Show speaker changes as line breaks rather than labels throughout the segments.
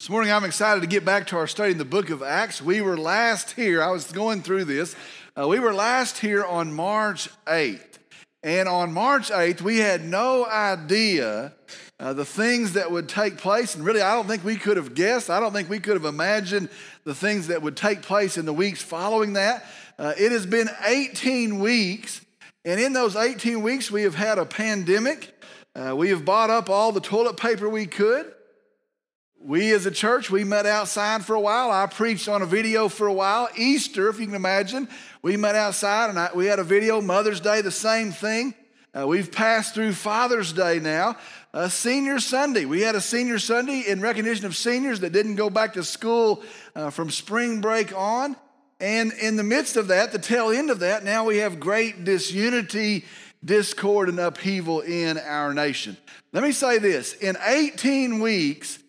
This morning, I'm excited to get back to our study in the book of Acts. We were last here, I was going through this. Uh, we were last here on March 8th. And on March 8th, we had no idea uh, the things that would take place. And really, I don't think we could have guessed. I don't think we could have imagined the things that would take place in the weeks following that. Uh, it has been 18 weeks. And in those 18 weeks, we have had a pandemic. Uh, we have bought up all the toilet paper we could. We as a church, we met outside for a while. I preached on a video for a while. Easter, if you can imagine, we met outside and I, we had a video. Mother's Day, the same thing. Uh, we've passed through Father's Day now. Uh, senior Sunday, we had a Senior Sunday in recognition of seniors that didn't go back to school uh, from spring break on. And in the midst of that, the tail end of that, now we have great disunity, discord, and upheaval in our nation. Let me say this in 18 weeks,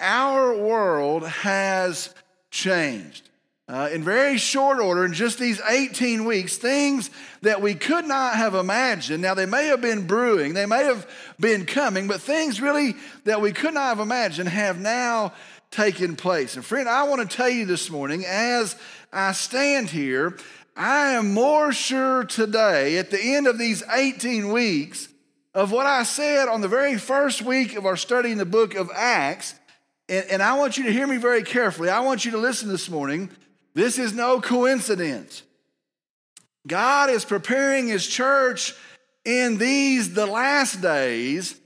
our world has changed. Uh, in very short order, in just these 18 weeks, things that we could not have imagined. Now, they may have been brewing, they may have been coming, but things really that we could not have imagined have now taken place. And, friend, I want to tell you this morning as I stand here, I am more sure today at the end of these 18 weeks of what I said on the very first week of our study in the book of Acts and, and I want you to hear me very carefully. I want you to listen this morning. This is no coincidence. God is preparing his church in these, the last days,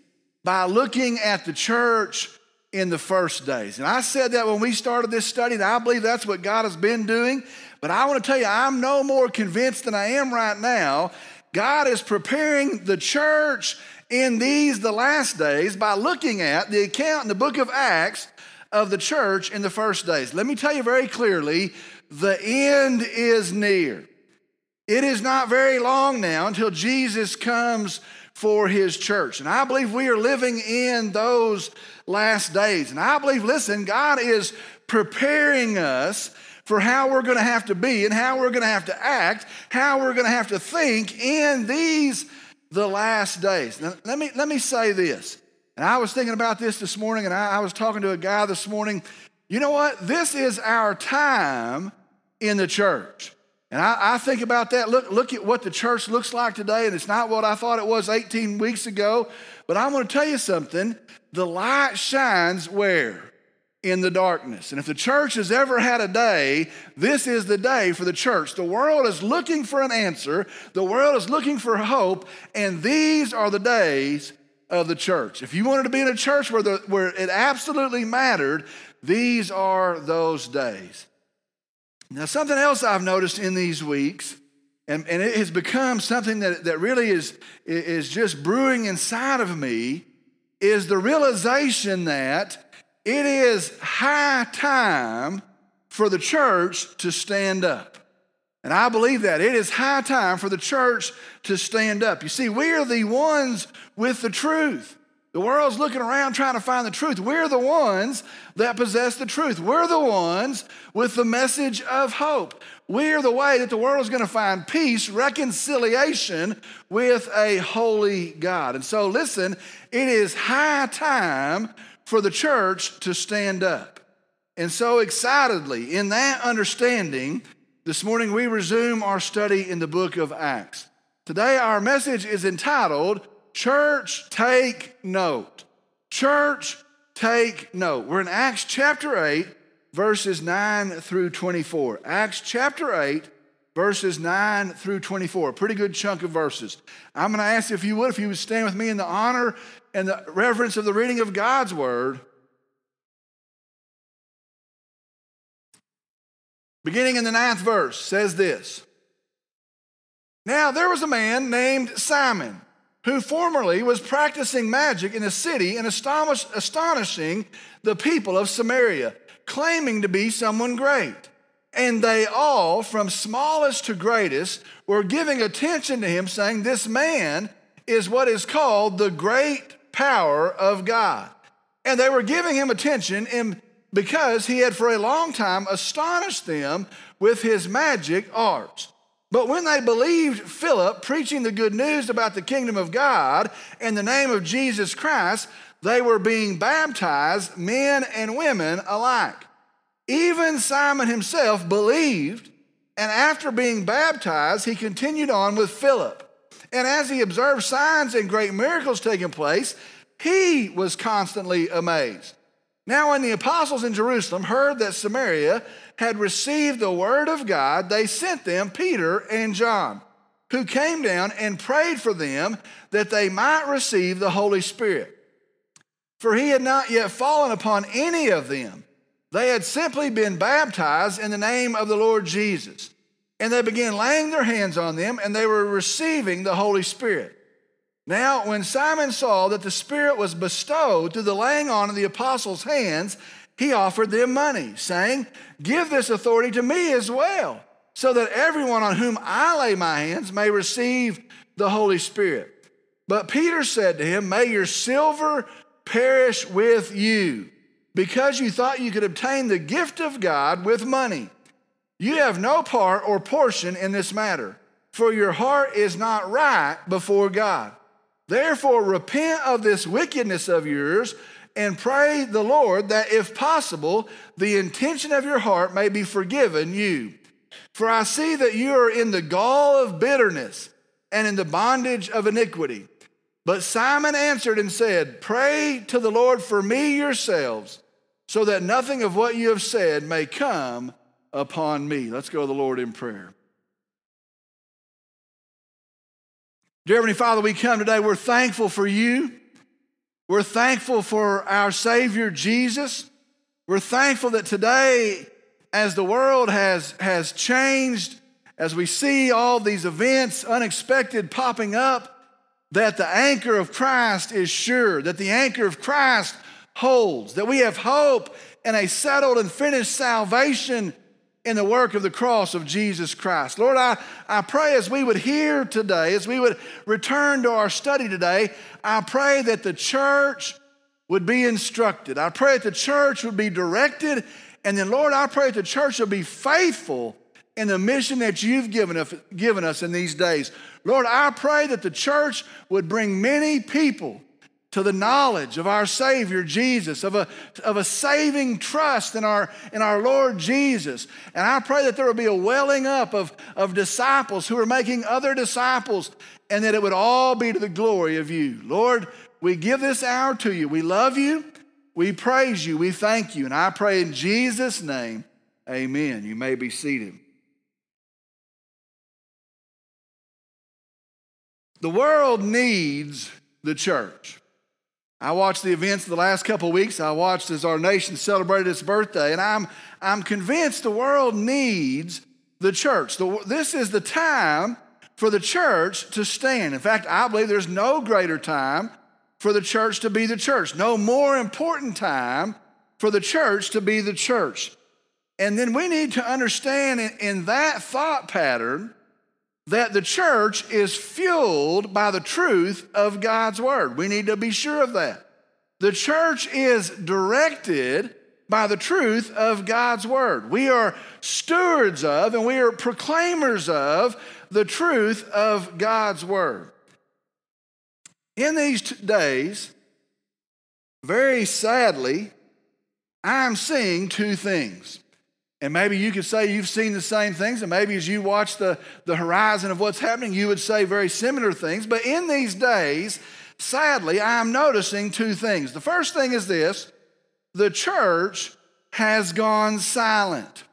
by looking at the church in the first days. And I said that when we started this study, and I believe that's what God has been doing. But I want to tell you, I'm no more convinced than I am right now. God is preparing the church in these, the last days, by looking at the account in the book of Acts of the church in the first days. Let me tell you very clearly the end is near. It is not very long now until Jesus comes for his church. And I believe we are living in those last days. And I believe, listen, God is preparing us for how we're going to have to be and how we're going to have to act, how we're going to have to think in these the last days. Now, let me let me say this. And I was thinking about this this morning, and I, I was talking to a guy this morning. You know what? This is our time in the church. And I, I, think about that. Look, look at what the church looks like today, and it's not what I thought it was 18 weeks ago. But I'm going to tell you something. The light shines where? In the darkness. And if the church has ever had a day, this is the day for the church. The world is looking for an answer, the world is looking for hope, and these are the days of the church. If you wanted to be in a church where, the, where it absolutely mattered, these are those days. Now, something else I've noticed in these weeks, and, and it has become something that, that really is, is just brewing inside of me, is the realization that it is high time for the church to stand up. And I believe that. It is high time for the church to stand up. You see, we are the ones with the truth. The world's looking around trying to find the truth. We're the ones that possess the truth. We're the ones with the message of hope. We're the way that the world is going to find peace, reconciliation with a holy God. And so, listen, it is high time for the church to stand up. And so, excitedly, in that understanding, this morning we resume our study in the book of Acts. Today our message is entitled Church Take Note. Church Take Note. We're in Acts chapter 8, verses 9 through 24. Acts chapter 8, verses 9 through 24. A pretty good chunk of verses. I'm going to ask if you would, if you would stand with me in the honor and the reverence of the reading of God's word. Beginning in the ninth verse, says this Now there was a man named Simon who formerly was practicing magic in a city and astonish, astonishing the people of Samaria, claiming to be someone great. And they all, from smallest to greatest, were giving attention to him, saying, This man is what is called the great power of God. And they were giving him attention in because he had for a long time astonished them with his magic arts. But when they believed Philip preaching the good news about the kingdom of God in the name of Jesus Christ, they were being baptized, men and women alike. Even Simon himself believed, and after being baptized, he continued on with Philip. And as he observed signs and great miracles taking place, he was constantly amazed. Now, when the apostles in Jerusalem heard that Samaria had received the word of God, they sent them Peter and John, who came down and prayed for them that they might receive the Holy Spirit. For he had not yet fallen upon any of them. They had simply been baptized in the name of the Lord Jesus. And they began laying their hands on them, and they were receiving the Holy Spirit. Now, when Simon saw that the Spirit was bestowed through the laying on of the apostles' hands, he offered them money, saying, Give this authority to me as well, so that everyone on whom I lay my hands may receive the Holy Spirit. But Peter said to him, May your silver perish with you, because you thought you could obtain the gift of God with money. You have no part or portion in this matter, for your heart is not right before God. Therefore, repent of this wickedness of yours and pray the Lord that, if possible, the intention of your heart may be forgiven you. For I see that you are in the gall of bitterness and in the bondage of iniquity. But Simon answered and said, Pray to the Lord for me yourselves, so that nothing of what you have said may come upon me. Let's go to the Lord in prayer. Dear Heavenly Father, we come today, we're thankful for you. We're thankful for our Savior Jesus. We're thankful that today, as the world has, has changed, as we see all these events unexpected popping up, that the anchor of Christ is sure, that the anchor of Christ holds, that we have hope and a settled and finished salvation in the work of the cross of Jesus Christ. Lord, I, I pray as we would hear today, as we would return to our study today, I pray that the church would be instructed. I pray that the church would be directed. And then, Lord, I pray that the church will be faithful in the mission that you've given us, given us in these days. Lord, I pray that the church would bring many people to the knowledge of our Savior Jesus, of a, of a saving trust in our, in our Lord Jesus. And I pray that there will be a welling up of, of disciples who are making other disciples, and that it would all be to the glory of you. Lord, we give this hour to you. We love you. We praise you. We thank you. And I pray in Jesus' name, amen. You may be seated. The world needs the church. I watched the events of the last couple of weeks. I watched as our nation celebrated its birthday, and I'm, I'm convinced the world needs the church. The, this is the time for the church to stand. In fact, I believe there's no greater time for the church to be the church, no more important time for the church to be the church. And then we need to understand in, in that thought pattern that the church is fueled by the truth of God's word. We need to be sure of that. The church is directed by the truth of God's word. We are stewards of and we are proclaimers of the truth of God's word. In these days, very sadly, I'm seeing two things. And maybe you could say you've seen the same things, and maybe as you watch the, the horizon of what's happening, you would say very similar things. But in these days, sadly, I'm noticing two things. The first thing is this the church has gone silent.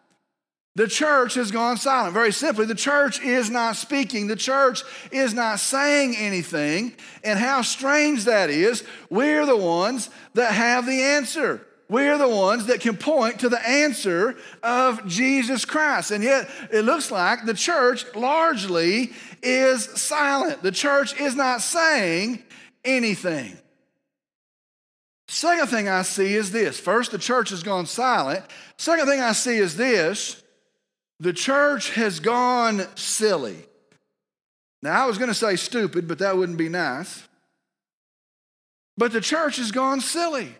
The church has gone silent. Very simply, the church is not speaking. The church is not saying anything. And how strange that is. We're the ones that have the answer. We're the ones that can point to the answer of Jesus Christ. And yet, it looks like the church largely is silent. The church is not saying anything. Second thing I see is this. First, the church has gone silent. Second thing I see is this the church has gone silly. Now, I was going to say stupid, but that wouldn't be nice. But the church has gone silly.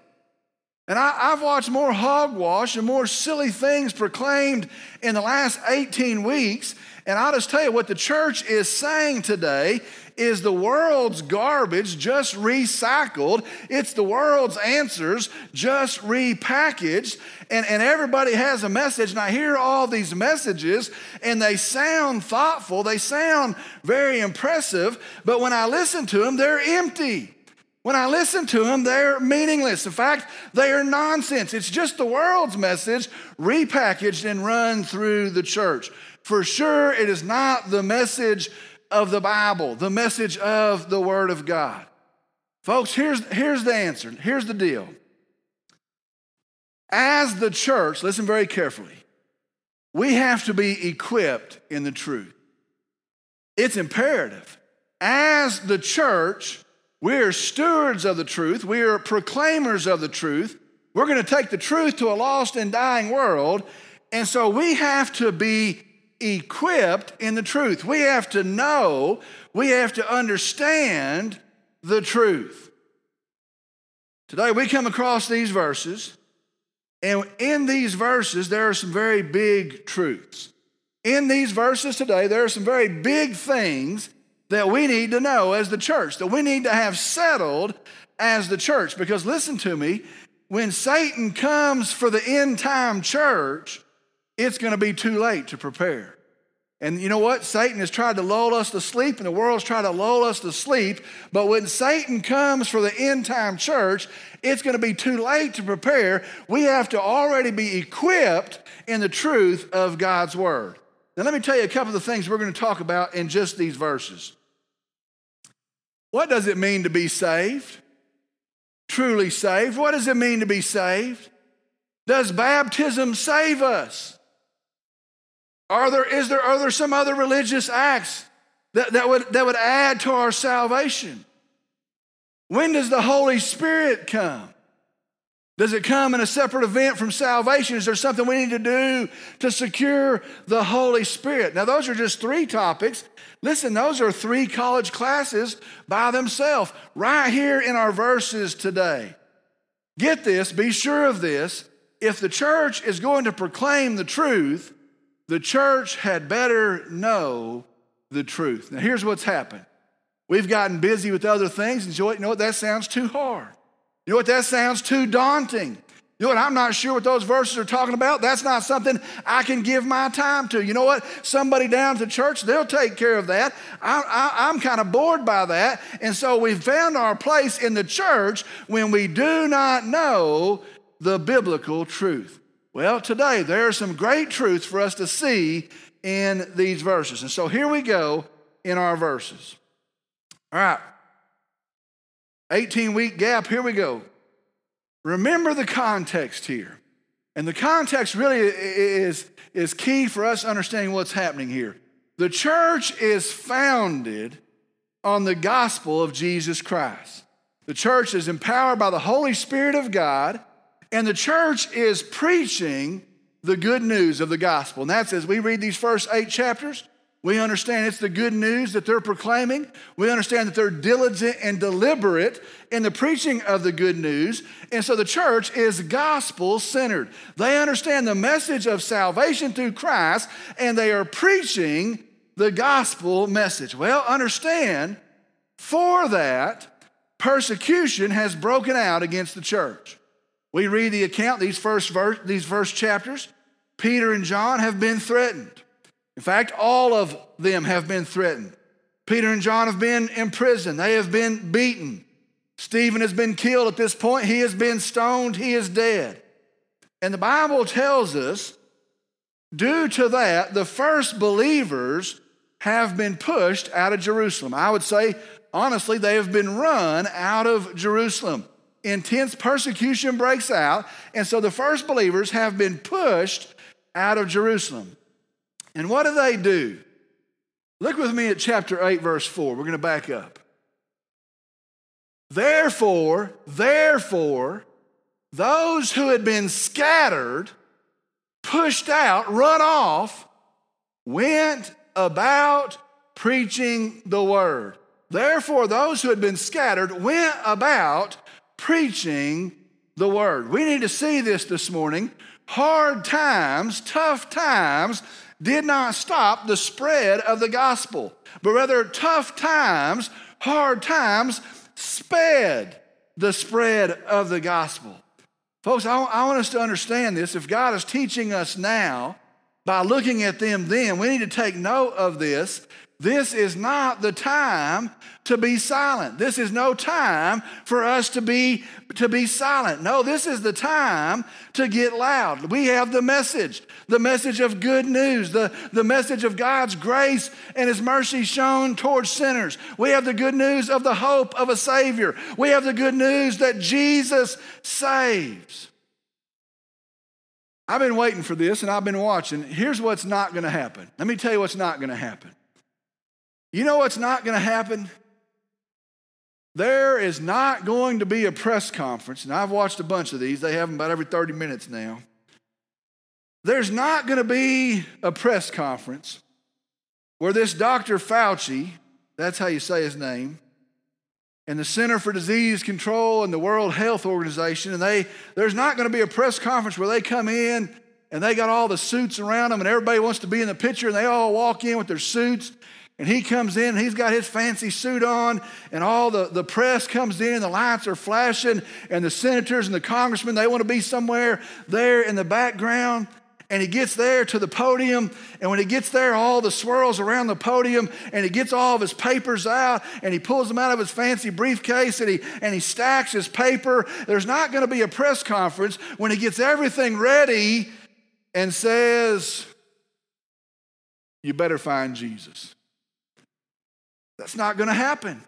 And I, have watched more hogwash and more silly things proclaimed in the last 18 weeks. And I'll just tell you what the church is saying today is the world's garbage just recycled. It's the world's answers just repackaged. And, and everybody has a message. And I hear all these messages and they sound thoughtful, they sound very impressive. But when I listen to them, they're empty. When I listen to them, they're meaningless. In fact, they are nonsense. It's just the world's message repackaged and run through the church. For sure, it is not the message of the Bible, the message of the Word of God. Folks, here's, here's the answer. Here's the deal. As the church, listen very carefully, we have to be equipped in the truth. It's imperative. As the church, we're stewards of the truth, we are proclaimers of the truth. We're going to take the truth to a lost and dying world. And so we have to be equipped in the truth. We have to know, we have to understand the truth. Today we come across these verses, and in these verses, there are some very big truths. In these verses today, there are some very big things that we need to know as the church, that we need to have settled as the church. Because listen to me, when Satan comes for the end time church, it's going to be too late to prepare. And you know what? Satan has tried to lull us to sleep, and the world's tried to lull us to sleep. But when Satan comes for the end time church, it's going to be too late to prepare. We have to already be equipped in the truth of God's word. Now, let me tell you a couple of the things we're going to talk about in just these verses. What does it mean to be saved? Truly saved. What does it mean to be saved? Does baptism save us? Are there, is there, are there some other religious acts that, that, would, that would add to our salvation? When does the Holy Spirit come? Does it come in a separate event from salvation? Is there something we need to do to secure the Holy Spirit? Now, those are just three topics. Listen, those are three college classes by themselves, right here in our verses today. Get this, be sure of this. If the church is going to proclaim the truth, the church had better know the truth. Now, here's what's happened we've gotten busy with other things, and you know what? That sounds too hard. You know what? That sounds too daunting. You know what? I'm not sure what those verses are talking about. That's not something I can give my time to. You know what? Somebody down at the church, they'll take care of that. I, am kind of bored by that. And so we've found our place in the church when we do not know the biblical truth. Well, today there are some great truths for us to see in these verses. And so here we go in our verses. All right. 18 week gap, here we go. Remember the context here. And the context really is, is key for us understanding what's happening here. The church is founded on the gospel of Jesus Christ. The church is empowered by the Holy Spirit of God and the church is preaching the good news of the gospel. And that's as we read these first eight chapters, we understand it's the good news that they're proclaiming. We understand that they're diligent and deliberate in the preaching of the good news. And so the church is gospel centered. They understand the message of salvation through Christ and they are preaching the gospel message. Well, understand for that, persecution has broken out against the church. We read the account, these first, verse, these first chapters. Peter and John have been threatened. In fact, all of them have been threatened. Peter and John have been imprisoned, they have been beaten. Stephen has been killed at this point. He has been stoned. He is dead. And the Bible tells us, due to that, the first believers have been pushed out of Jerusalem. I would say, honestly, they have been run out of Jerusalem intense persecution breaks out. And so the first believers have been pushed out of Jerusalem. And what do they do? Look with me at chapter 8, verse 4. We're going to back up. Therefore, therefore, those who had been scattered, pushed out, run off, went about preaching the word. Therefore, those who had been scattered went about preaching the word. We need to see this this morning. Hard times, tough times did not stop the spread of the gospel, but rather tough times, hard times sped the spread of the gospel. Folks, I, I want us to understand this. If God is teaching us now by looking at them then, we need to take note of this this is not the time to be silent. This is no time for us to be, to be silent. No, this is the time to get loud. We have the message, the message of good news, the, the message of God's grace and His mercy shown towards sinners. We have the good news of the hope of a Savior. We have the good news that Jesus saves. I've been waiting for this and I've been watching. Here's what's not going to happen. Let me tell you what's not going to happen. You know what's not going to happen? There is not going to be a press conference, and I've watched a bunch of these, they have them about every 30 minutes now. There's not going to be a press conference where this Dr. Fauci, that's how you say his name, and the Center for Disease Control and the World Health Organization, and they, there's not going to be a press conference where they come in and they got all the suits around them and everybody wants to be in the picture and they all walk in with their suits and he comes in, he's got his fancy suit on, and all the, the press comes in, and the lights are flashing, and the senators and the congressmen, they want to be somewhere there in the background. And he gets there to the podium, and when he gets there, all the swirls around the podium, and he gets all of his papers out, and he pulls them out of his fancy briefcase, and he, and he stacks his paper. There's not going to be a press conference when he gets everything ready and says, You better find Jesus. That's not going to happen.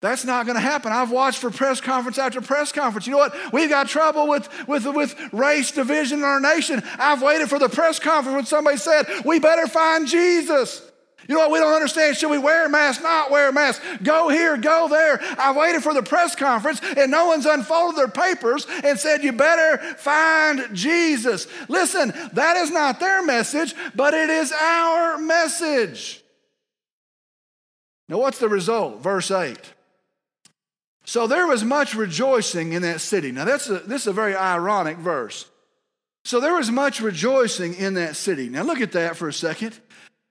That's not going to happen. I've watched for press conference after press conference. You know what? We've got trouble with, with, with race division in our nation. I've waited for the press conference when somebody said, We better find Jesus. You know what? We don't understand. Should we wear a mask, not wear a mask? Go here, go there. I waited for the press conference and no one's unfolded their papers and said, You better find Jesus. Listen, that is not their message, but it is our message. Now, what's the result? Verse 8. So there was much rejoicing in that city. Now, that's a, this is a very ironic verse. So there was much rejoicing in that city. Now, look at that for a second.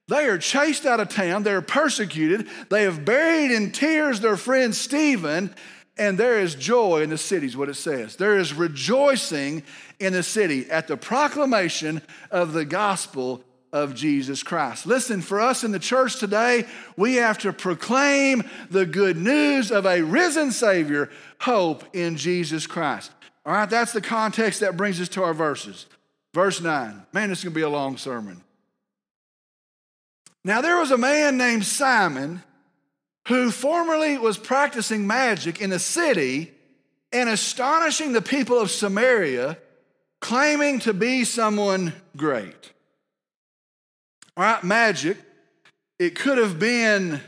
They are chased out of town, they're persecuted, they have buried in tears their friend Stephen, and there is joy in the city, is what it says. There is rejoicing in the city at the proclamation of the gospel of Jesus Christ. Listen, for us in the church today, we have to proclaim the good news of a risen Savior, hope in Jesus Christ. All right, that's the context that brings us to our verses. Verse 9. Man, this is going to be a long sermon. Now, there was a man named Simon who formerly was practicing magic in the city and astonishing the people of Samaria, claiming to be someone great. Right, magic. It could have been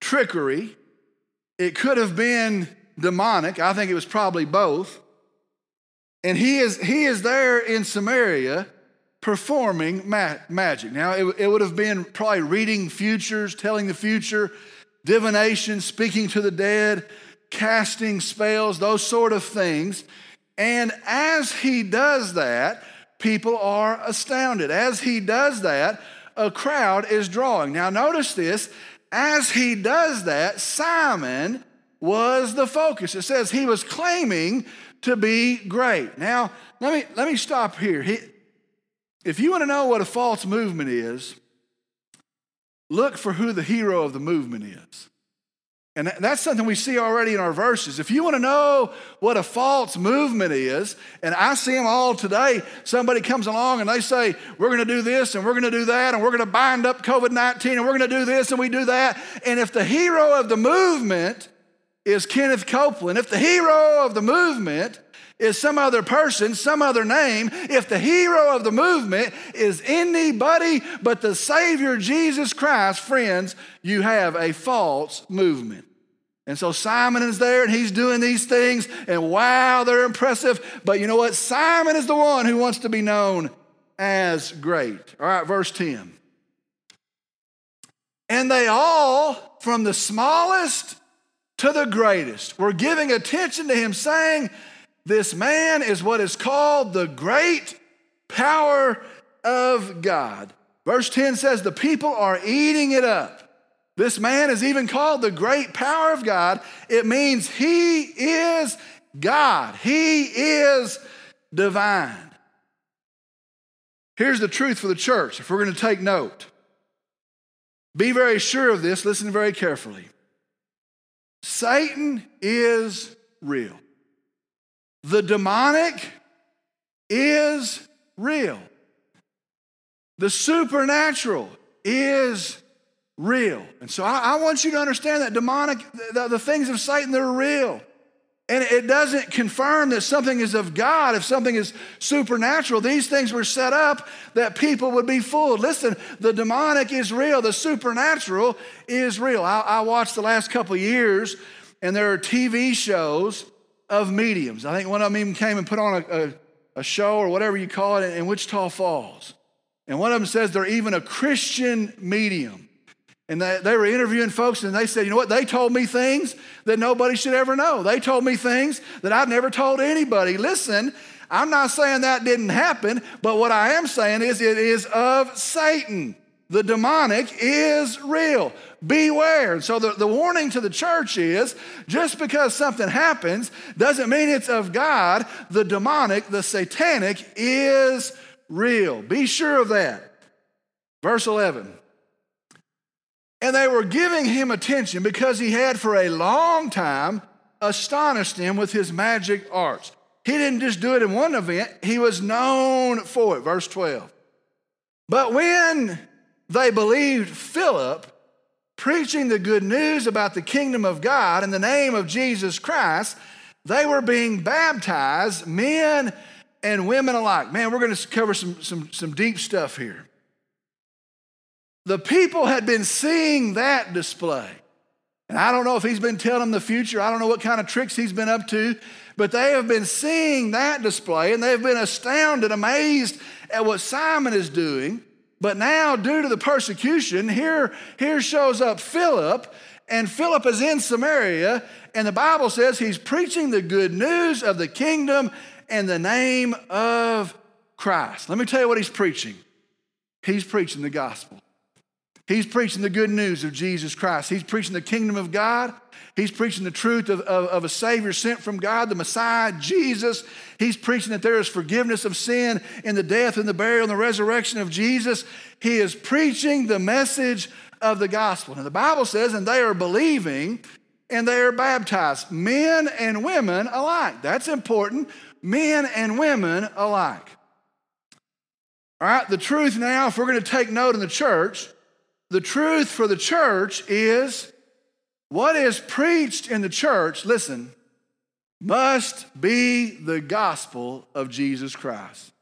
trickery. It could have been demonic. I think it was probably both. And he is, he is there in Samaria performing ma- magic. Now, it, it would have been probably reading futures, telling the future, divination, speaking to the dead, casting spells, those sort of things. And as he does that, people are astounded. As he does that, a crowd is drawing. Now, notice this as he does that, Simon was the focus. It says he was claiming to be great. Now, let me, let me stop here. He, if you want to know what a false movement is, look for who the hero of the movement is. And that's something we see already in our verses. If you want to know what a false movement is, and I see them all today, somebody comes along and they say, We're going to do this and we're going to do that, and we're going to bind up COVID 19 and we're going to do this and we do that. And if the hero of the movement is Kenneth Copeland, if the hero of the movement is some other person, some other name, if the hero of the movement is anybody but the Savior Jesus Christ, friends, you have a false movement. And so Simon is there and he's doing these things, and wow, they're impressive. But you know what? Simon is the one who wants to be known as great. All right, verse 10. And they all, from the smallest to the greatest, were giving attention to him, saying, This man is what is called the great power of God. Verse 10 says, The people are eating it up. This man is even called the great power of God. It means he is God, he is divine. Here's the truth for the church, if we're going to take note. Be very sure of this, listen very carefully. Satan is real. The demonic is real. The supernatural is real. And so I, I, want you to understand that demonic, the, the things of Satan, they're real. And it doesn't confirm that something is of God if something is supernatural. These things were set up that people would be fooled. Listen, the demonic is real, the supernatural is real. I, I watched the last couple years, and there are TV shows of mediums. I think one of them even came and put on a, a, a show or whatever you call it in Wichita Falls. And one of them says they're even a Christian medium. And they, they were interviewing folks and they said, you know what? They told me things that nobody should ever know. They told me things that I'd never told anybody. Listen, I'm not saying that didn't happen, but what I am saying is it is of Satan. The demonic is real. Beware. So the, the warning to the church is just because something happens doesn't mean it's of God. The demonic, the satanic is real. Be sure of that. Verse 11. And they were giving him attention because he had for a long time astonished them with his magic arts. He didn't just do it in one event, he was known for it. Verse 12. But when they believed Philip preaching the good news about the kingdom of God in the name of Jesus Christ, they were being baptized, men and women alike. Man, we're going to cover some, some, some deep stuff here. The people had been seeing that display. And I don't know if he's been telling them the future. I don't know what kind of tricks he's been up to, but they have been seeing that display and they've been astounded, amazed at what Simon is doing. But now, due to the persecution, here, here shows up Philip, and Philip is in Samaria, and the Bible says he's preaching the good news of the kingdom in the name of Christ. Let me tell you what he's preaching. He's preaching the gospel. He's preaching the good news of Jesus Christ. He's preaching the kingdom of God. He's preaching the truth of, of, of, a Savior sent from God, the Messiah, Jesus. He's preaching that there is forgiveness of sin in the death and the burial and the resurrection of Jesus. He is preaching the message of the gospel. And the Bible says, and they are believing and they are baptized, men and women alike. That's important. Men and women alike. All right, the truth now, if we're going to take note in the church, the truth for the church is what is preached in the church, listen, must be the gospel of Jesus Christ.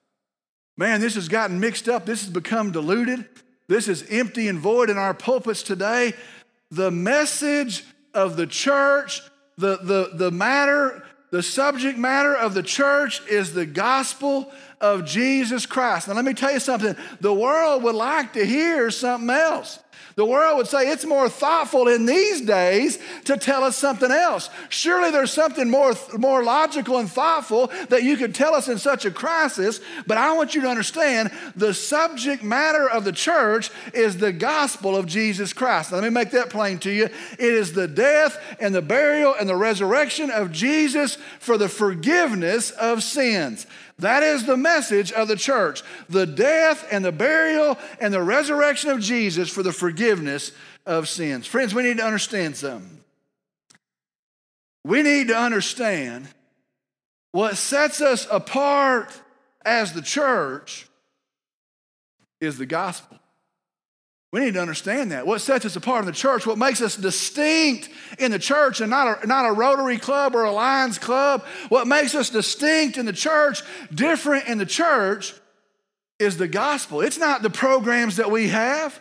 Man, this has gotten mixed up. This has become diluted. This is empty and void in our pulpits today. The message of the church, the, the, the matter, the subject matter of the church is the gospel of Jesus Christ. Now, let me tell you something the world would like to hear something else. The world would say it's more thoughtful in these days to tell us something else. Surely there's something more, more logical and thoughtful that you could tell us in such a crisis. But I want you to understand the subject matter of the church is the gospel of Jesus Christ. Now, let me make that plain to you. It is the death and the burial and the resurrection of Jesus for the forgiveness of sins. That is the message of the church the death and the burial and the resurrection of Jesus for the forgiveness of sins. Friends, we need to understand something. We need to understand what sets us apart as the church is the gospel. We need to understand that. What sets us apart in the church, what makes us distinct in the church and not a, not a Rotary Club or a Lions Club, what makes us distinct in the church, different in the church, is the gospel. It's not the programs that we have.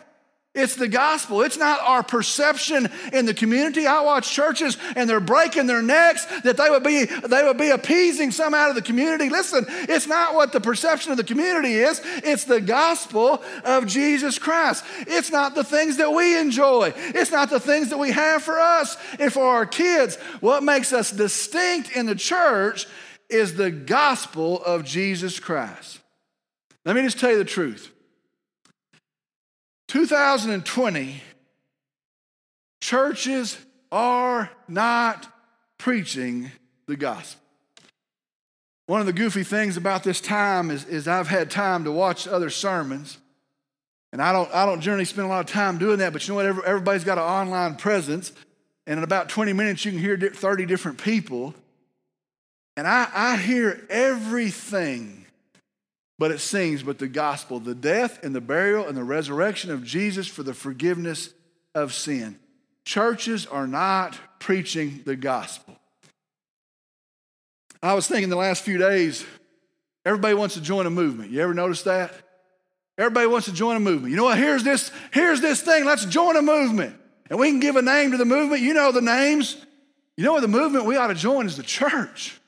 It's the gospel. It's not our perception in the community. I watch churches and they're breaking their necks that they would be they would be appeasing some out of the community. Listen, it's not what the perception of the community is. It's the gospel of Jesus Christ. It's not the things that we enjoy. It's not the things that we have for us and for our kids. What makes us distinct in the church is the gospel of Jesus Christ. Let me just tell you the truth. 2020, churches are not preaching the gospel. One of the goofy things about this time is, is I've had time to watch other sermons. And I don't, I don't generally spend a lot of time doing that, but you know what? Everybody's got an online presence. And in about 20 minutes, you can hear 30 different people. And I, I hear everything but it sings, but the gospel, the death and the burial and the resurrection of Jesus for the forgiveness of sin. Churches are not preaching the gospel. I was thinking the last few days, everybody wants to join a movement. You ever notice that? Everybody wants to join a movement. You know what? Here's this, here's this thing. Let's join a movement. And we can give a name to the movement. You know the names. You know what the movement we ought to join is the church.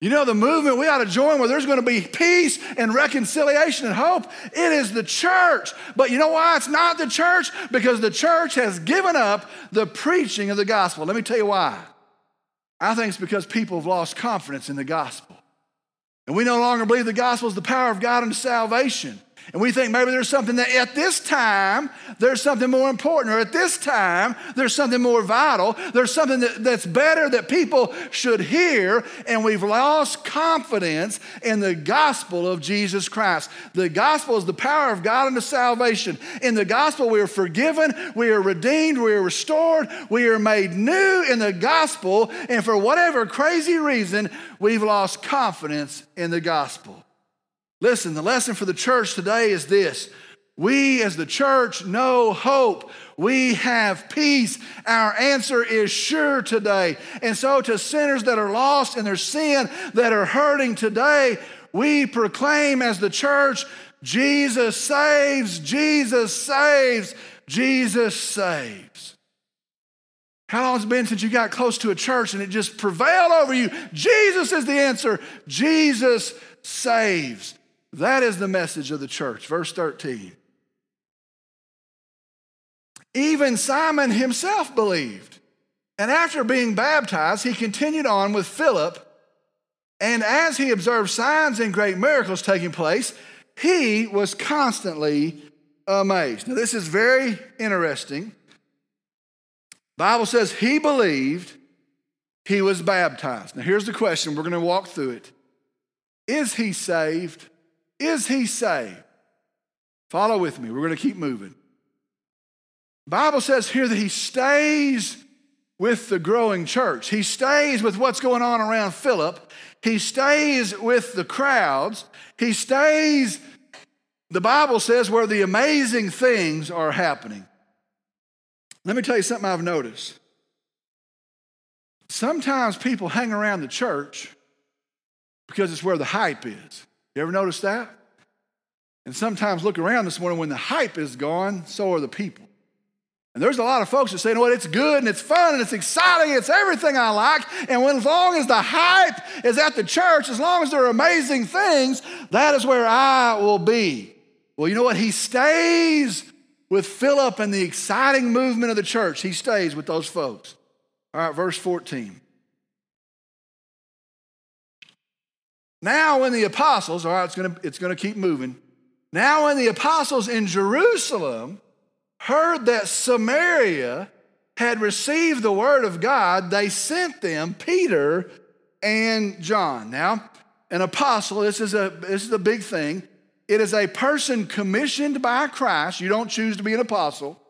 You know, the movement we ought to join where there's going to be peace and reconciliation and hope. It is the church. But you know why it's not the church? Because the church has given up the preaching of the gospel. Let me tell you why. I think it's because people have lost confidence in the gospel. And we no longer believe the gospel is the power of God unto salvation. And we think maybe there's something that at this time, there's something more important, or at this time, there's something more vital. There's something that, that's better that people should hear. And we've lost confidence in the gospel of Jesus Christ. The gospel is the power of God unto salvation. In the gospel, we are forgiven, we are redeemed, we are restored, we are made new in the gospel. And for whatever crazy reason, we've lost confidence in the gospel. Listen, the lesson for the church today is this. We as the church know hope. We have peace. Our answer is sure today. And so, to sinners that are lost in their sin, that are hurting today, we proclaim as the church Jesus saves, Jesus saves, Jesus saves. How long has it been since you got close to a church and it just prevailed over you? Jesus is the answer. Jesus saves. That is the message of the church. Verse 13. Even Simon himself believed. And after being baptized, he continued on with Philip. And as he observed signs and great miracles taking place, he was constantly amazed. Now, this is very interesting. Bible says he believed, he was baptized. Now, here's the question. We're going to walk through it. Is he saved? Is he saved? Follow with me. We're going to keep moving. Bible says here that he stays with the growing church. He stays with what's going on around Philip. He stays with the crowds. He stays, the Bible says, where the amazing things are happening. Let me tell you something I've noticed. Sometimes people hang around the church because it's where the hype is. You ever notice that? And sometimes look around this morning when the hype is gone, so are the people. And there's a lot of folks that say, you know what, it's good and it's fun and it's exciting, it's everything I like. And when, as long as the hype is at the church, as long as there are amazing things, that is where I will be. Well, you know what? He stays with Philip and the exciting movement of the church. He stays with those folks. All right, verse 14. Now, when the apostles, all right, it's gonna, it's gonna keep moving. Now, when the apostles in Jerusalem heard that Samaria had received the word of God, they sent them Peter and John. Now, an apostle, this is a, this is a big thing. It is a person commissioned by Christ. You don't choose to be an apostle.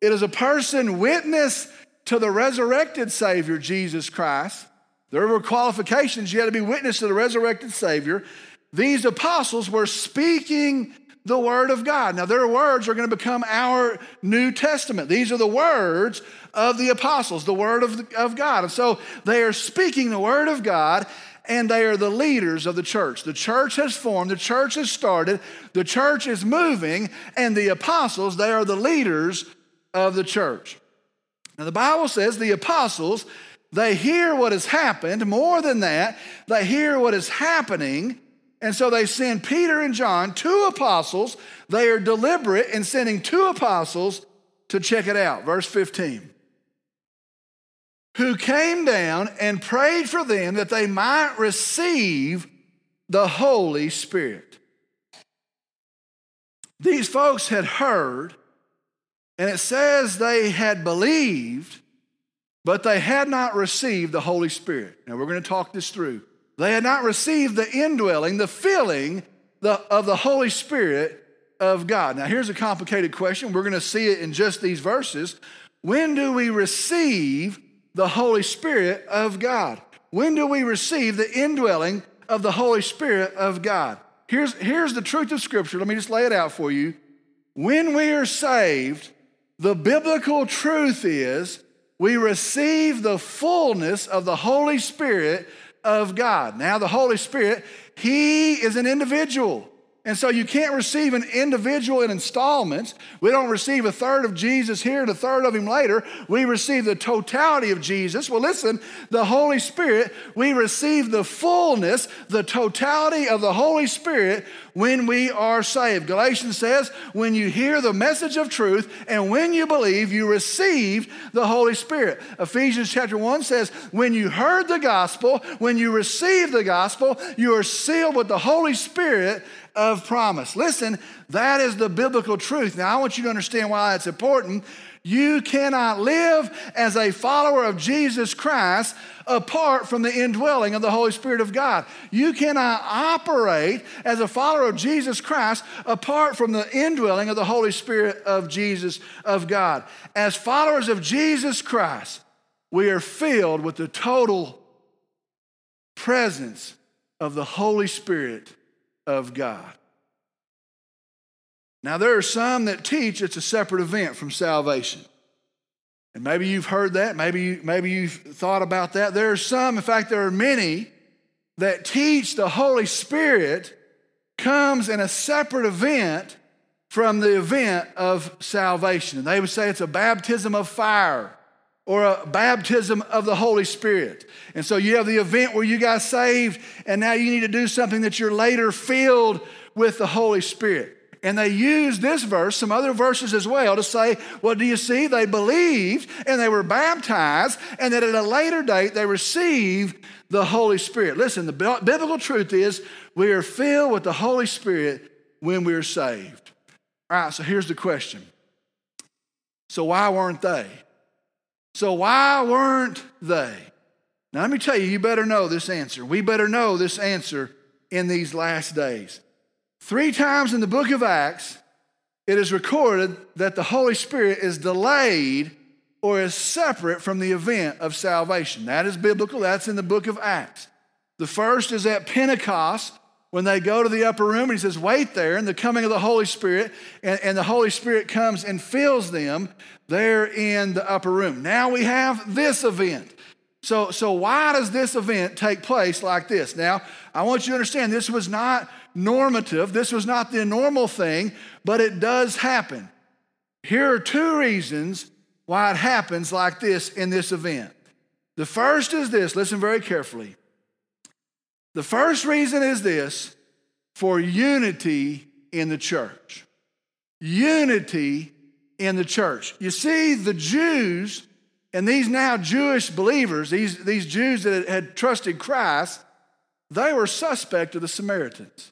It is a person witness to the resurrected Savior, Jesus Christ. There were qualifications. You had to be witness to the resurrected Savior. These apostles were speaking the Word of God. Now, their words are going to become our New Testament. These are the words of the apostles, the Word of, of God. And so they are speaking the Word of God, and they are the leaders of the church. The church has formed, the church has started, the church is moving, and the apostles, they are the leaders of the church. Now, the Bible says the apostles they hear what has happened. More than that, they hear what is happening. And so they send Peter and John, two apostles. They are deliberate in sending two apostles to check it out. Verse 15. who came down and prayed for them that they might receive the Holy Spirit. These folks had heard, and it says they had believed, but they had not received the Holy Spirit. Now we're going to talk this through. They had not received the indwelling, the filling of the Holy Spirit of God. Now here's a complicated question. We're going to see it in just these verses. When do we receive the Holy Spirit of God? When do we receive the indwelling of the Holy Spirit of God? Here's, here's the truth of Scripture. Let me just lay it out for you. When we are saved, the biblical truth is we receive the fullness of the Holy Spirit of God. Now, the Holy Spirit, He is an individual. And so you can't receive an individual in installments. We don't receive a third of Jesus here and a third of him later. We receive the totality of Jesus. Well, listen, the Holy Spirit, we receive the fullness, the totality of the Holy Spirit when we are saved. Galatians says, when you hear the message of truth and when you believe, you receive the Holy Spirit. Ephesians chapter 1 says, when you heard the gospel, when you received the gospel, you are sealed with the Holy Spirit of promise. Listen, that is the biblical truth. Now, I want you to understand why that's important. You cannot live as a follower of Jesus Christ apart from the indwelling of the Holy Spirit of God. You cannot operate as a follower of Jesus Christ apart from the indwelling of the Holy Spirit of Jesus of God. As followers of Jesus Christ, we are filled with the total presence of the Holy Spirit of God. Now, there are some that teach it's a separate event from salvation. And maybe you've heard that, maybe, you, maybe you've thought about that. There are some, in fact, there are many that teach the Holy Spirit comes in a separate event from the event of salvation. And they would say it's a baptism of fire or a baptism of the Holy Spirit. And so you have the event where you got saved, and now you need to do something that you're later filled with the Holy Spirit. And they use this verse, some other verses as well, to say, well, do you see? They believed and they were baptized, and that at a later date they received the Holy Spirit. Listen, the biblical truth is we are filled with the Holy Spirit when we are saved. All right, so here's the question. So, why weren't they? So, why weren't they? Now, let me tell you, you better know this answer. We better know this answer in these last days. Three times in the book of Acts, it is recorded that the Holy Spirit is delayed or is separate from the event of salvation. That is biblical, that's in the book of Acts. The first is at Pentecost when they go to the upper room and he says, Wait there and the coming of the Holy Spirit, and, and the Holy Spirit comes and fills them there in the upper room. Now we have this event. So, so why does this event take place like this? Now, I want you to understand this was not normative, this was not the normal thing, but it does happen. Here are two reasons why it happens like this in this event. The first is this listen very carefully. The first reason is this for unity in the church. Unity in the church. You see, the Jews and these now Jewish believers, these, these Jews that had trusted Christ, they were suspect of the Samaritans.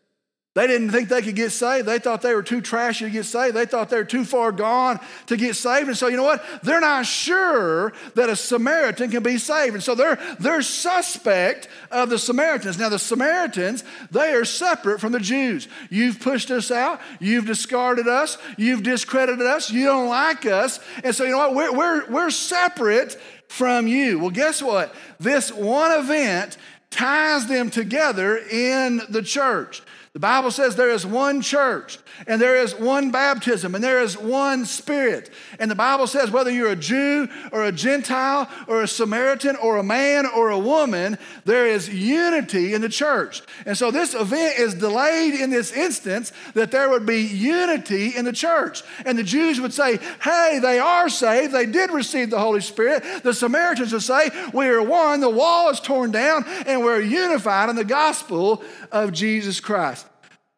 They didn't think they could get saved. They thought they were too trashy to get saved. They thought they were too far gone to get saved. And so, you know what? They're not sure that a Samaritan can be saved. And so they're, they're suspect of the Samaritans. Now, the Samaritans, they are separate from the Jews. You've pushed us out. You've discarded us. You've discredited us. You don't like us. And so, you know what? We're, we're, we're separate from you. Well, guess what? This one event ties them together in the church. The Bible says there is one church and there is one baptism and there is one spirit. And the Bible says whether you're a Jew or a Gentile or a Samaritan or a man or a woman, there is unity in the church. And so this event is delayed in this instance that there would be unity in the church. And the Jews would say, hey, they are saved. They did receive the Holy Spirit. The Samaritans would say, we are one. The wall is torn down and we're unified in the gospel of Jesus Christ.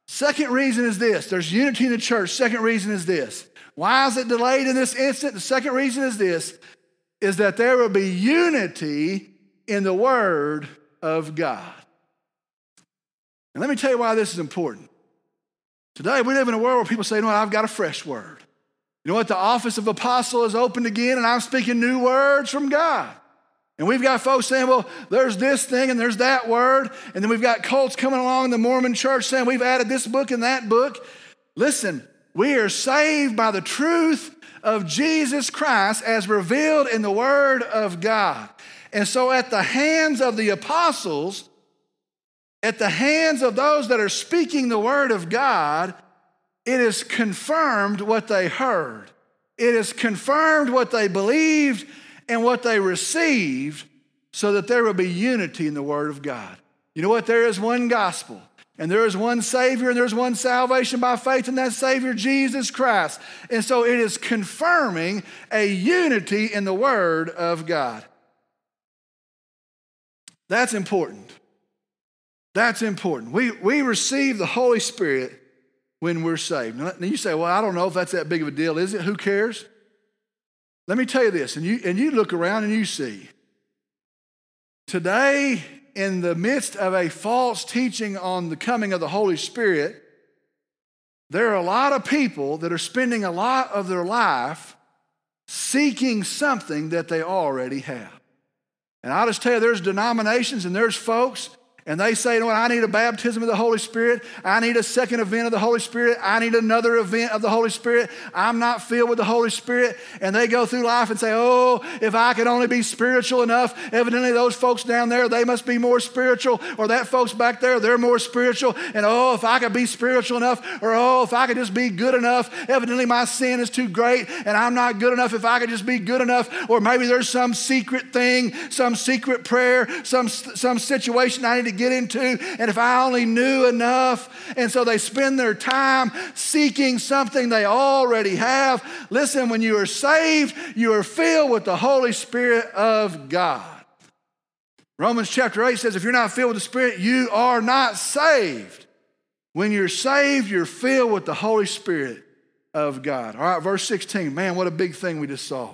Second reason is this there's unity in the church. Second reason is this. Why is it delayed in this instant? The second reason is this is that there will be unity in the Word of God. And let me tell you why this is important. Today, we live in a world where people say, you know what, I've got a fresh word. You know what? The office of apostle is opened again, and I'm speaking new words from God. And we've got folks saying, well, there's this thing and there's that word. And then we've got cults coming along in the Mormon church saying we've added this book and that book. Listen, we are saved by the truth of Jesus Christ as revealed in the Word of God. And so, at the hands of the apostles, at the hands of those that are speaking the Word of God, it is confirmed what they heard. It is confirmed what they believed and what they received so that there will be unity in the Word of God. You know what? There is one gospel. And there is one Savior and there's one salvation by faith in that Savior, Jesus Christ. And so it is confirming a unity in the Word of God. That's important. That's important. We, we receive the Holy Spirit when we're saved. Now you say, well, I don't know if that's that big of a deal, is it? Who cares? Let me tell you this, and you, and you look around and you see. Today, in the midst of a false teaching on the coming of the Holy Spirit, there are a lot of people that are spending a lot of their life seeking something that they already have. And I'll just tell you, there's denominations and there's folks and they say, you know I need a baptism of the Holy Spirit. I need a second event of the Holy Spirit. I need another event of the Holy Spirit. I'm not filled with the Holy Spirit. And they go through life and say, oh, if I could only be spiritual enough. Evidently, those folks down there, they must be more spiritual. Or that folks back there, they're more spiritual. And oh, if I could be spiritual enough. Or oh, if I could just be good enough. Evidently, my sin is too great and I'm not good enough if I could just be good enough. Or maybe there's some secret thing, some secret prayer, some, some situation I need to get into. And if I only knew enough. And so they spend their time seeking something they already have. Listen, when you are saved, you are filled with the Holy Spirit of God. Romans chapter 8 says, if you're not filled with the Spirit, you are not saved. When you're saved, you're filled with the Holy Spirit of God. All right, verse 16. Man, what a big thing we just saw.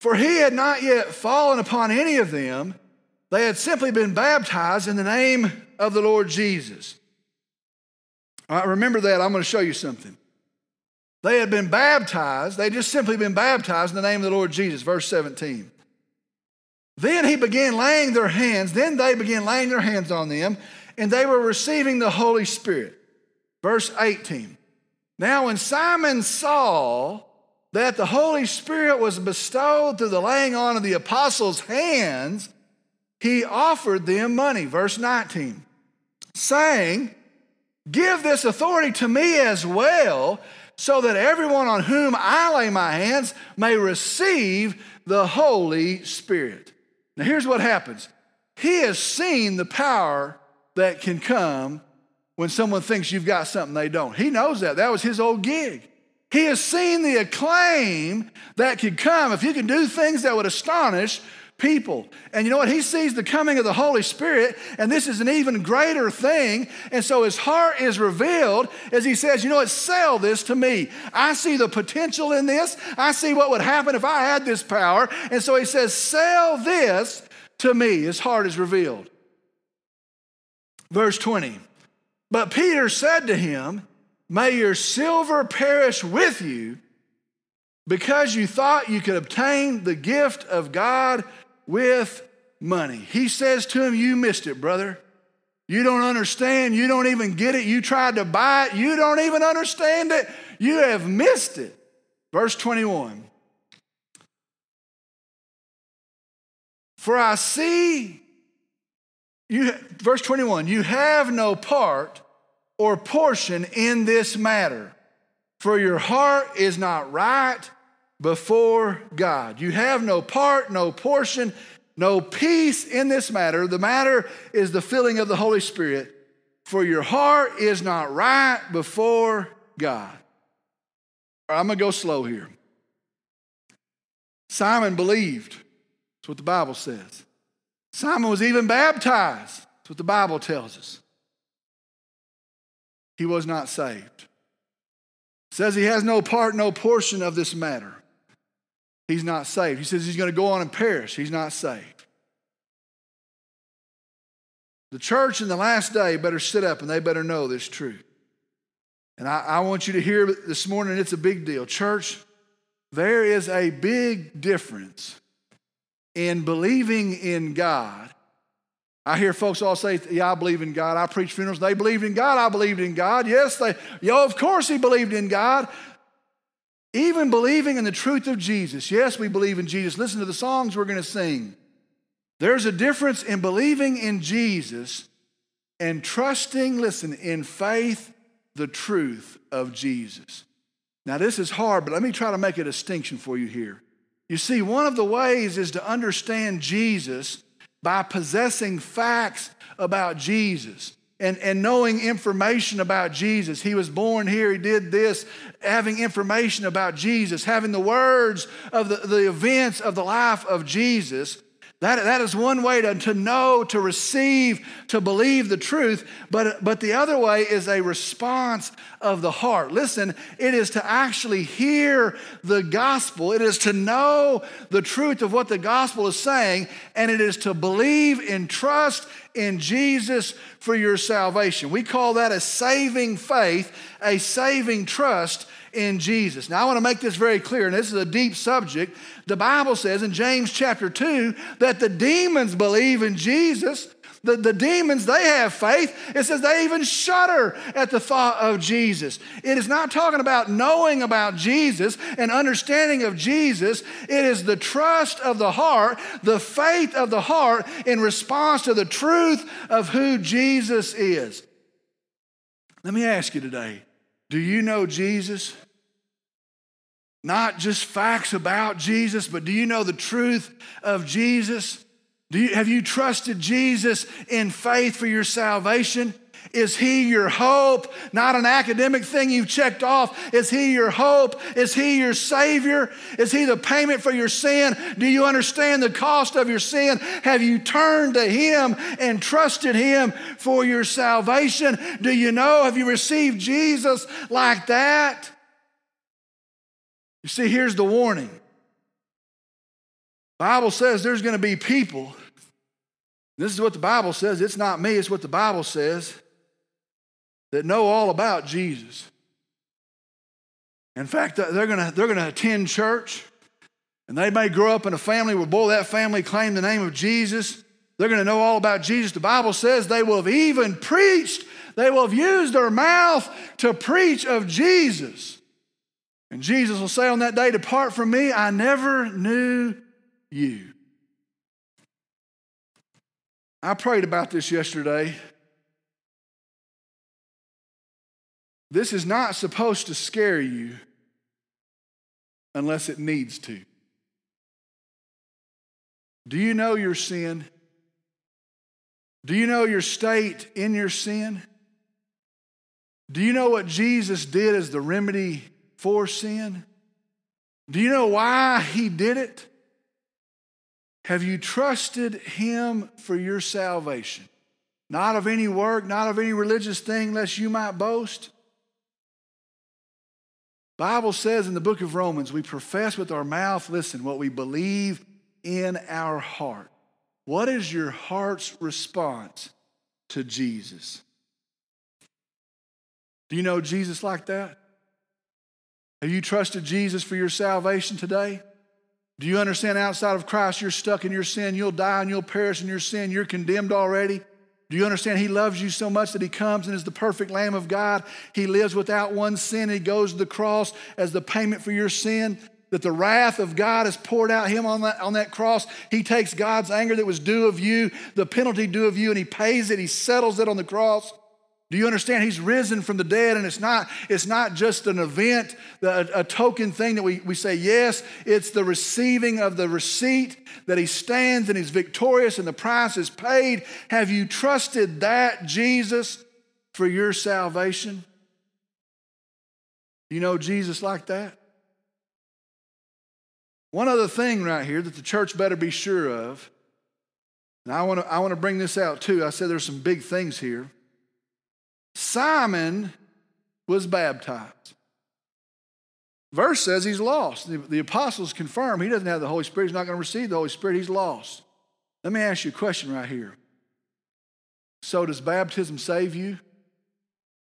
For he had not yet fallen upon any of them they had simply been baptized in the name of the Lord Jesus. All right, remember that. I'm going to show you something. They had been baptized, they just simply been baptized in the name of the Lord Jesus, verse 17. Then he began laying their hands, then they began laying their hands on them, and they were receiving the Holy Spirit. Verse 18. Now, when Simon saw that the Holy Spirit was bestowed through the laying on of the apostles' hands, he offered them money. Verse 19, saying, Give this authority to me as well, so that everyone on whom I lay my hands may receive the Holy Spirit. Now, here's what happens He has seen the power that can come when someone thinks you've got something they don't. He knows that. That was his old gig. He has seen the acclaim that could come if you can do things that would astonish people. And you know what? He sees the coming of the Holy Spirit, and this is an even greater thing. And so his heart is revealed as he says, You know what? Sell this to me. I see the potential in this. I see what would happen if I had this power. And so he says, Sell this to me. His heart is revealed. Verse 20. But Peter said to him, May your silver perish with you because you thought you could obtain the gift of God with money. He says to him, You missed it, brother. You don't understand. You don't even get it. You tried to buy it. You don't even understand it. You have missed it. Verse 21. For I see, you, verse 21, you have no part or portion in this matter, for your heart is not right before God. You have no part, no portion, no peace in this matter. The matter is the filling of the Holy Spirit, for your heart is not right before God. I'm going to go slow here. Simon believed. That's what the Bible says. Simon was even baptized. That's what the Bible tells us. He was not saved. Says he has no part, no portion of this matter. He's not saved. He says he's going to go on and perish. He's not saved. The church in the last day better sit up and they better know this truth. And I, I want you to hear this morning, it's a big deal. Church, there is a big difference in believing in God. I hear folks all say, Yeah, I believe in God. I preach funerals. They believed in God. I believed in God. Yes, they, yo, of course he believed in God. Even believing in the truth of Jesus. Yes, we believe in Jesus. Listen to the songs we're going to sing. There's a difference in believing in Jesus and trusting, listen, in faith, the truth of Jesus. Now, this is hard, but let me try to make a distinction for you here. You see, one of the ways is to understand Jesus by possessing facts about Jesus and, and knowing information about Jesus. He was born here, he did this, having information about Jesus, having the words of the, the events of the life of Jesus. That, that is one way to, to know, to receive, to believe the truth. But, but the other way is a response of the heart. Listen, it is to actually hear the gospel, it is to know the truth of what the gospel is saying, and it is to believe and trust in Jesus for your salvation. We call that a saving faith, a saving trust in Jesus. Now, I want to make this very clear, and this is a deep subject. The Bible says in James chapter 2 that the demons believe in Jesus. The, the demons, they have faith. It says they even shudder at the thought of Jesus. It is not talking about knowing about Jesus and understanding of Jesus. It is the trust of the heart, the faith of the heart in response to the truth of who Jesus is. Let me ask you today do you know Jesus? Not just facts about Jesus, but do you know the truth of Jesus? You, have you trusted Jesus in faith for your salvation? Is he your hope? Not an academic thing you've checked off. Is he your hope? Is he your Savior? Is he the payment for your sin? Do you understand the cost of your sin? Have you turned to him and trusted him for your salvation? Do you know? Have you received Jesus like that? You see, here's the warning. Bible says there's going to be people. This is what the Bible says. It's not me, it's what the Bible says that know all about Jesus. In fact, they're going to, they're going to attend church, and they may grow up in a family where, boy, that family claimed the name of Jesus. They're going to know all about Jesus. The Bible says they will have even preached, they will have used their mouth to preach of Jesus. And Jesus will say on that day, Depart from me, I never knew you. I prayed about this yesterday. This is not supposed to scare you unless it needs to. Do you know your sin? Do you know your state in your sin? Do you know what Jesus did as the remedy for sin? Do you know why he did it? Have you trusted him for your salvation? Not of any work, not of any religious thing, lest you might boast. Bible says in the book of Romans, we profess with our mouth, listen, what we believe in our heart. What is your heart's response to Jesus? Do you know Jesus like that? Have you trusted Jesus for your salvation today? Do you understand outside of Christ you're stuck in your sin? You'll die and you'll perish in your sin. You're condemned already. Do you understand He loves you so much that He comes and is the perfect Lamb of God? He lives without one sin. He goes to the cross as the payment for your sin. That the wrath of God is poured out Him on that, on that cross. He takes God's anger that was due of you, the penalty due of you, and He pays it. He settles it on the cross. Do you understand? He's risen from the dead, and it's not, it's not just an event, a, a, token thing that we, we say yes. It's the receiving of the receipt that he stands and he's victorious and the price is paid. Have you trusted that, Jesus, for your salvation? Do You know Jesus like that? One other thing right here that the church better be sure of, and I want to I want to bring this out too. I said there's some big things here. Simon was baptized. Verse says he's lost. The, the apostles confirm he doesn't have the Holy Spirit. He's not going to receive the Holy Spirit. He's lost. Let me ask you a question right here. So, does baptism save you?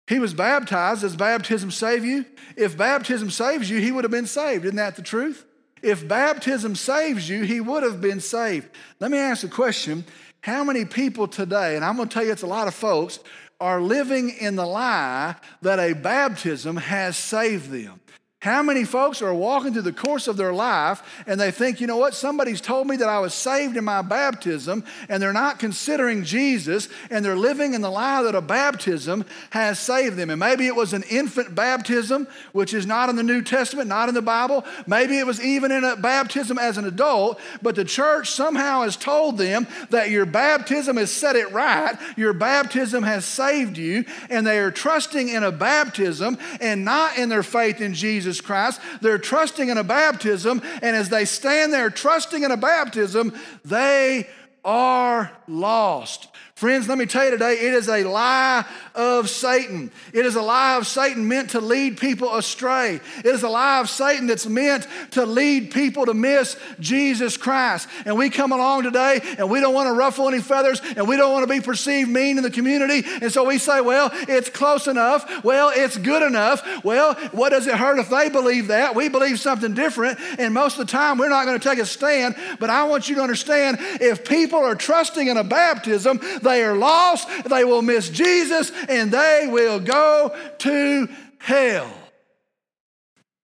He was baptized. Does baptism save you? If baptism saves you, he would have been saved. Isn't that the truth? If baptism saves you, he would have been saved. Let me ask a question. How many people today, and I'm going to tell you it's a lot of folks, are living in the lie that a baptism has saved them? How many folks are walking through the course of their life and they think, you know what, somebody's told me that I was saved in my baptism, and they're not considering Jesus, and they're living in the lie that a baptism has saved them. And maybe it was an infant baptism, which is not in the New Testament, not in the Bible. Maybe it was even in a baptism as an adult, but the church somehow has told them that your baptism has set it right, your baptism has saved you, and they are trusting in a baptism and not in their faith in Jesus Jesus Christ. They're trusting in a baptism, and as they stand there trusting in a baptism, they are lost. Friends, let me tell you today, it is a lie of Satan. It is a lie of Satan meant to lead people astray. It is a lie of Satan that's meant to lead people to miss Jesus Christ. And we come along today and we don't want to ruffle any feathers and we don't want to be perceived mean in the community. And so we say, well, it's close enough. Well, it's good enough. Well, what does it hurt if they believe that? We believe something different. And most of the time, we're not going to take a stand. But I want you to understand if people are trusting in a baptism, they are lost, they will miss Jesus, and they will go to hell.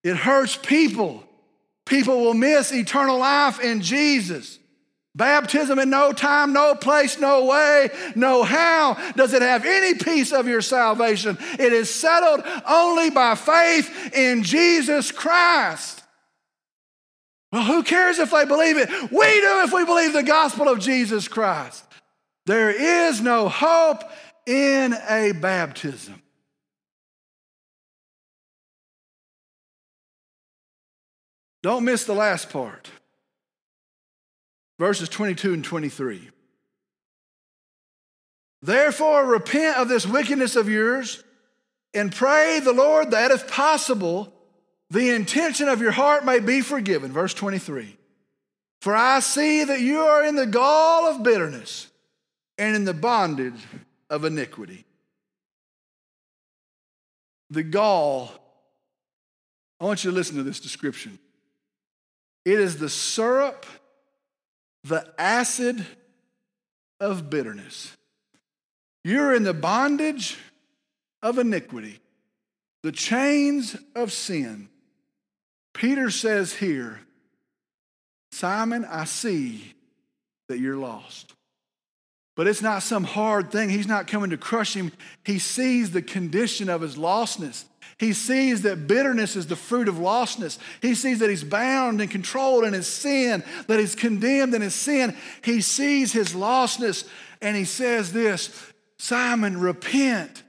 It hurts people. People will miss eternal life in Jesus. Baptism in no time, no place, no way, no how does it have any piece of your salvation. It is settled only by faith in Jesus Christ. Well, who cares if they believe it? We do if we believe the gospel of Jesus Christ. There is no hope in a baptism. Don't miss the last part. Verses 22 and 23. Therefore, repent of this wickedness of yours and pray the Lord that, if possible, the intention of your heart may be forgiven. Verse 23. For I see that you are in the gall of bitterness and in the bondage of iniquity. The gall, I want you to listen to this description. It is the syrup, the acid of bitterness. You're in the bondage of iniquity, the chains of sin. Peter says here, Simon, I see that you're lost. But it's not some hard thing. He's not coming to crush him. He sees the condition of his lostness. He sees that bitterness is the fruit of lostness. He sees that he's bound and controlled in his sin, that he's condemned in his sin. He sees his lostness and he says this Simon, repent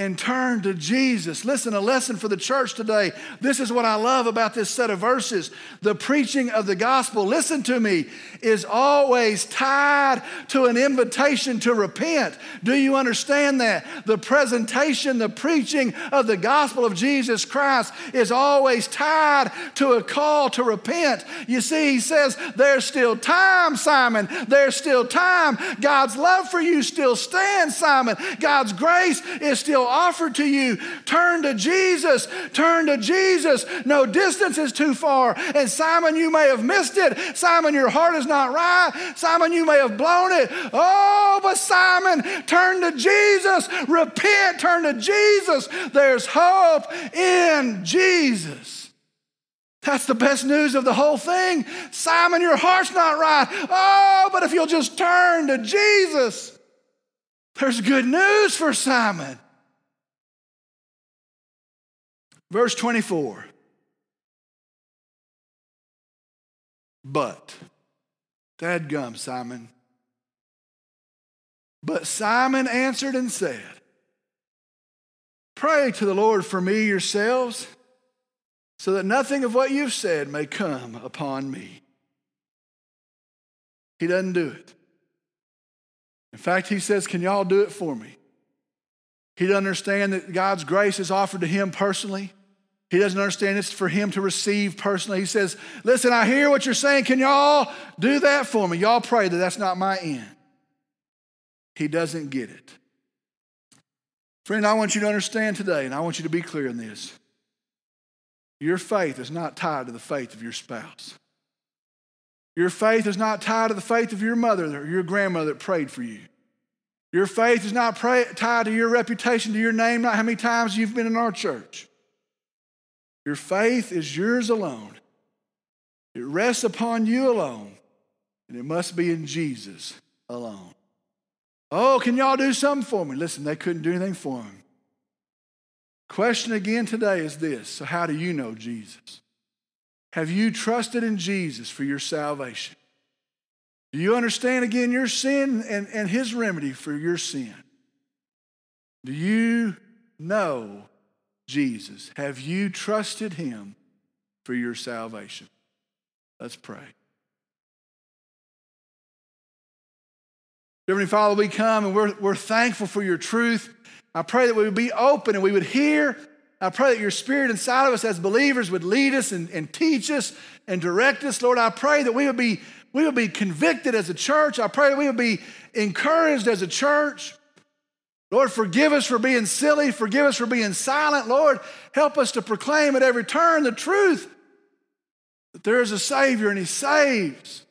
and turn to Jesus. Listen, a lesson for the church today. This is what I love about this set of verses. The preaching of the gospel, listen to me, is always tied to an invitation to repent. Do you understand that? The presentation, the preaching of the gospel of Jesus Christ is always tied to a call to repent. You see, he says, There's still time, Simon. There's still time. God's love for you still stands, Simon. God's grace is still offered to you. Turn to Jesus. Turn to Jesus. No distance is too far. And Simon, you may have missed it. Simon, your heart is not right. Simon, you may have blown it. Oh, but Simon, turn to Jesus. Repent. Turn to Jesus. There's hope in Jesus. That's the best news of the whole thing. Simon, your heart's not right. Oh, but if you'll just turn to Jesus, there's good news for Simon. Verse 24. But, Dad gum, Simon. But Simon answered and said, Pray to the Lord for me yourselves, so that nothing of what you've said may come upon me. He doesn't do it. In fact, he says, Can y'all do it for me? He doesn't understand that God's grace is offered to him personally. He doesn't understand it's for him to receive personally. He says, Listen, I hear what you're saying. Can y'all do that for me? Y'all pray that that's not my end. He doesn't get it. Friend, I want you to understand today, and I want you to be clear in this. Your faith is not tied to the faith of your spouse. Your faith is not tied to the faith of your mother or your grandmother that prayed for you. Your faith is not pray, tied to your reputation, to your name, not how many times you've been in our church. Your faith is yours alone. It rests upon you alone, and it must be in Jesus alone. Oh, can y'all do something for me? Listen, they couldn't do anything for him. Question again today is this So, how do you know Jesus? Have you trusted in Jesus for your salvation? Do you understand again your sin and, and his remedy for your sin? Do you know Jesus? Have you trusted him for your salvation? Let's pray. Heavenly Father, we come and we're, we're thankful for your truth. I pray that we would be open and we would hear. I pray that your spirit inside of us as believers would lead us and, and teach us and direct us. Lord, I pray that we would be we would be convicted as a church. I pray that we would be encouraged as a church. Lord, forgive us for being silly. Forgive us for being silent. Lord, help us to proclaim at every turn the truth that there is a Savior and He saves.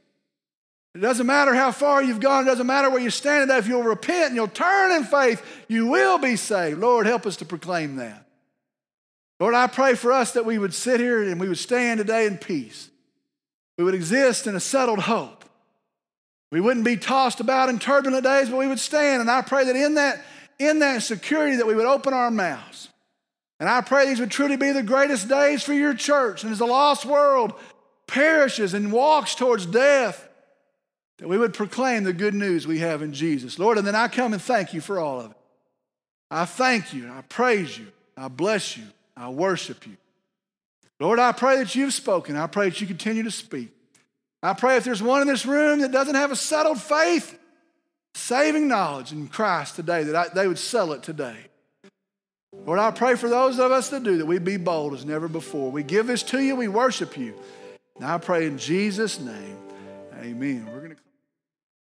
It doesn't matter how far you've gone, it doesn't matter where you stand today. If you'll repent and you'll turn in faith, you will be saved. Lord, help us to proclaim that. Lord, I pray for us that we would sit here and we would stand today in peace. We would exist in a settled hope. We wouldn't be tossed about in turbulent days, but we would stand. And I pray that in that, in that security that we would open our mouths. And I pray these would truly be the greatest days for your church. And as the lost world perishes and walks towards death, that we would proclaim the good news we have in Jesus. Lord, and then I come and thank you for all of it. I thank you, I praise you, I bless you, I worship you. Lord, I pray that you've spoken. I pray that you continue to speak. I pray if there's one in this room that doesn't have a settled faith, saving knowledge in Christ today, that I, they would sell it today. Lord, I pray for those of us that do that we be bold as never before. We give this to you, we worship you. Now I pray in Jesus' name, amen. We're going to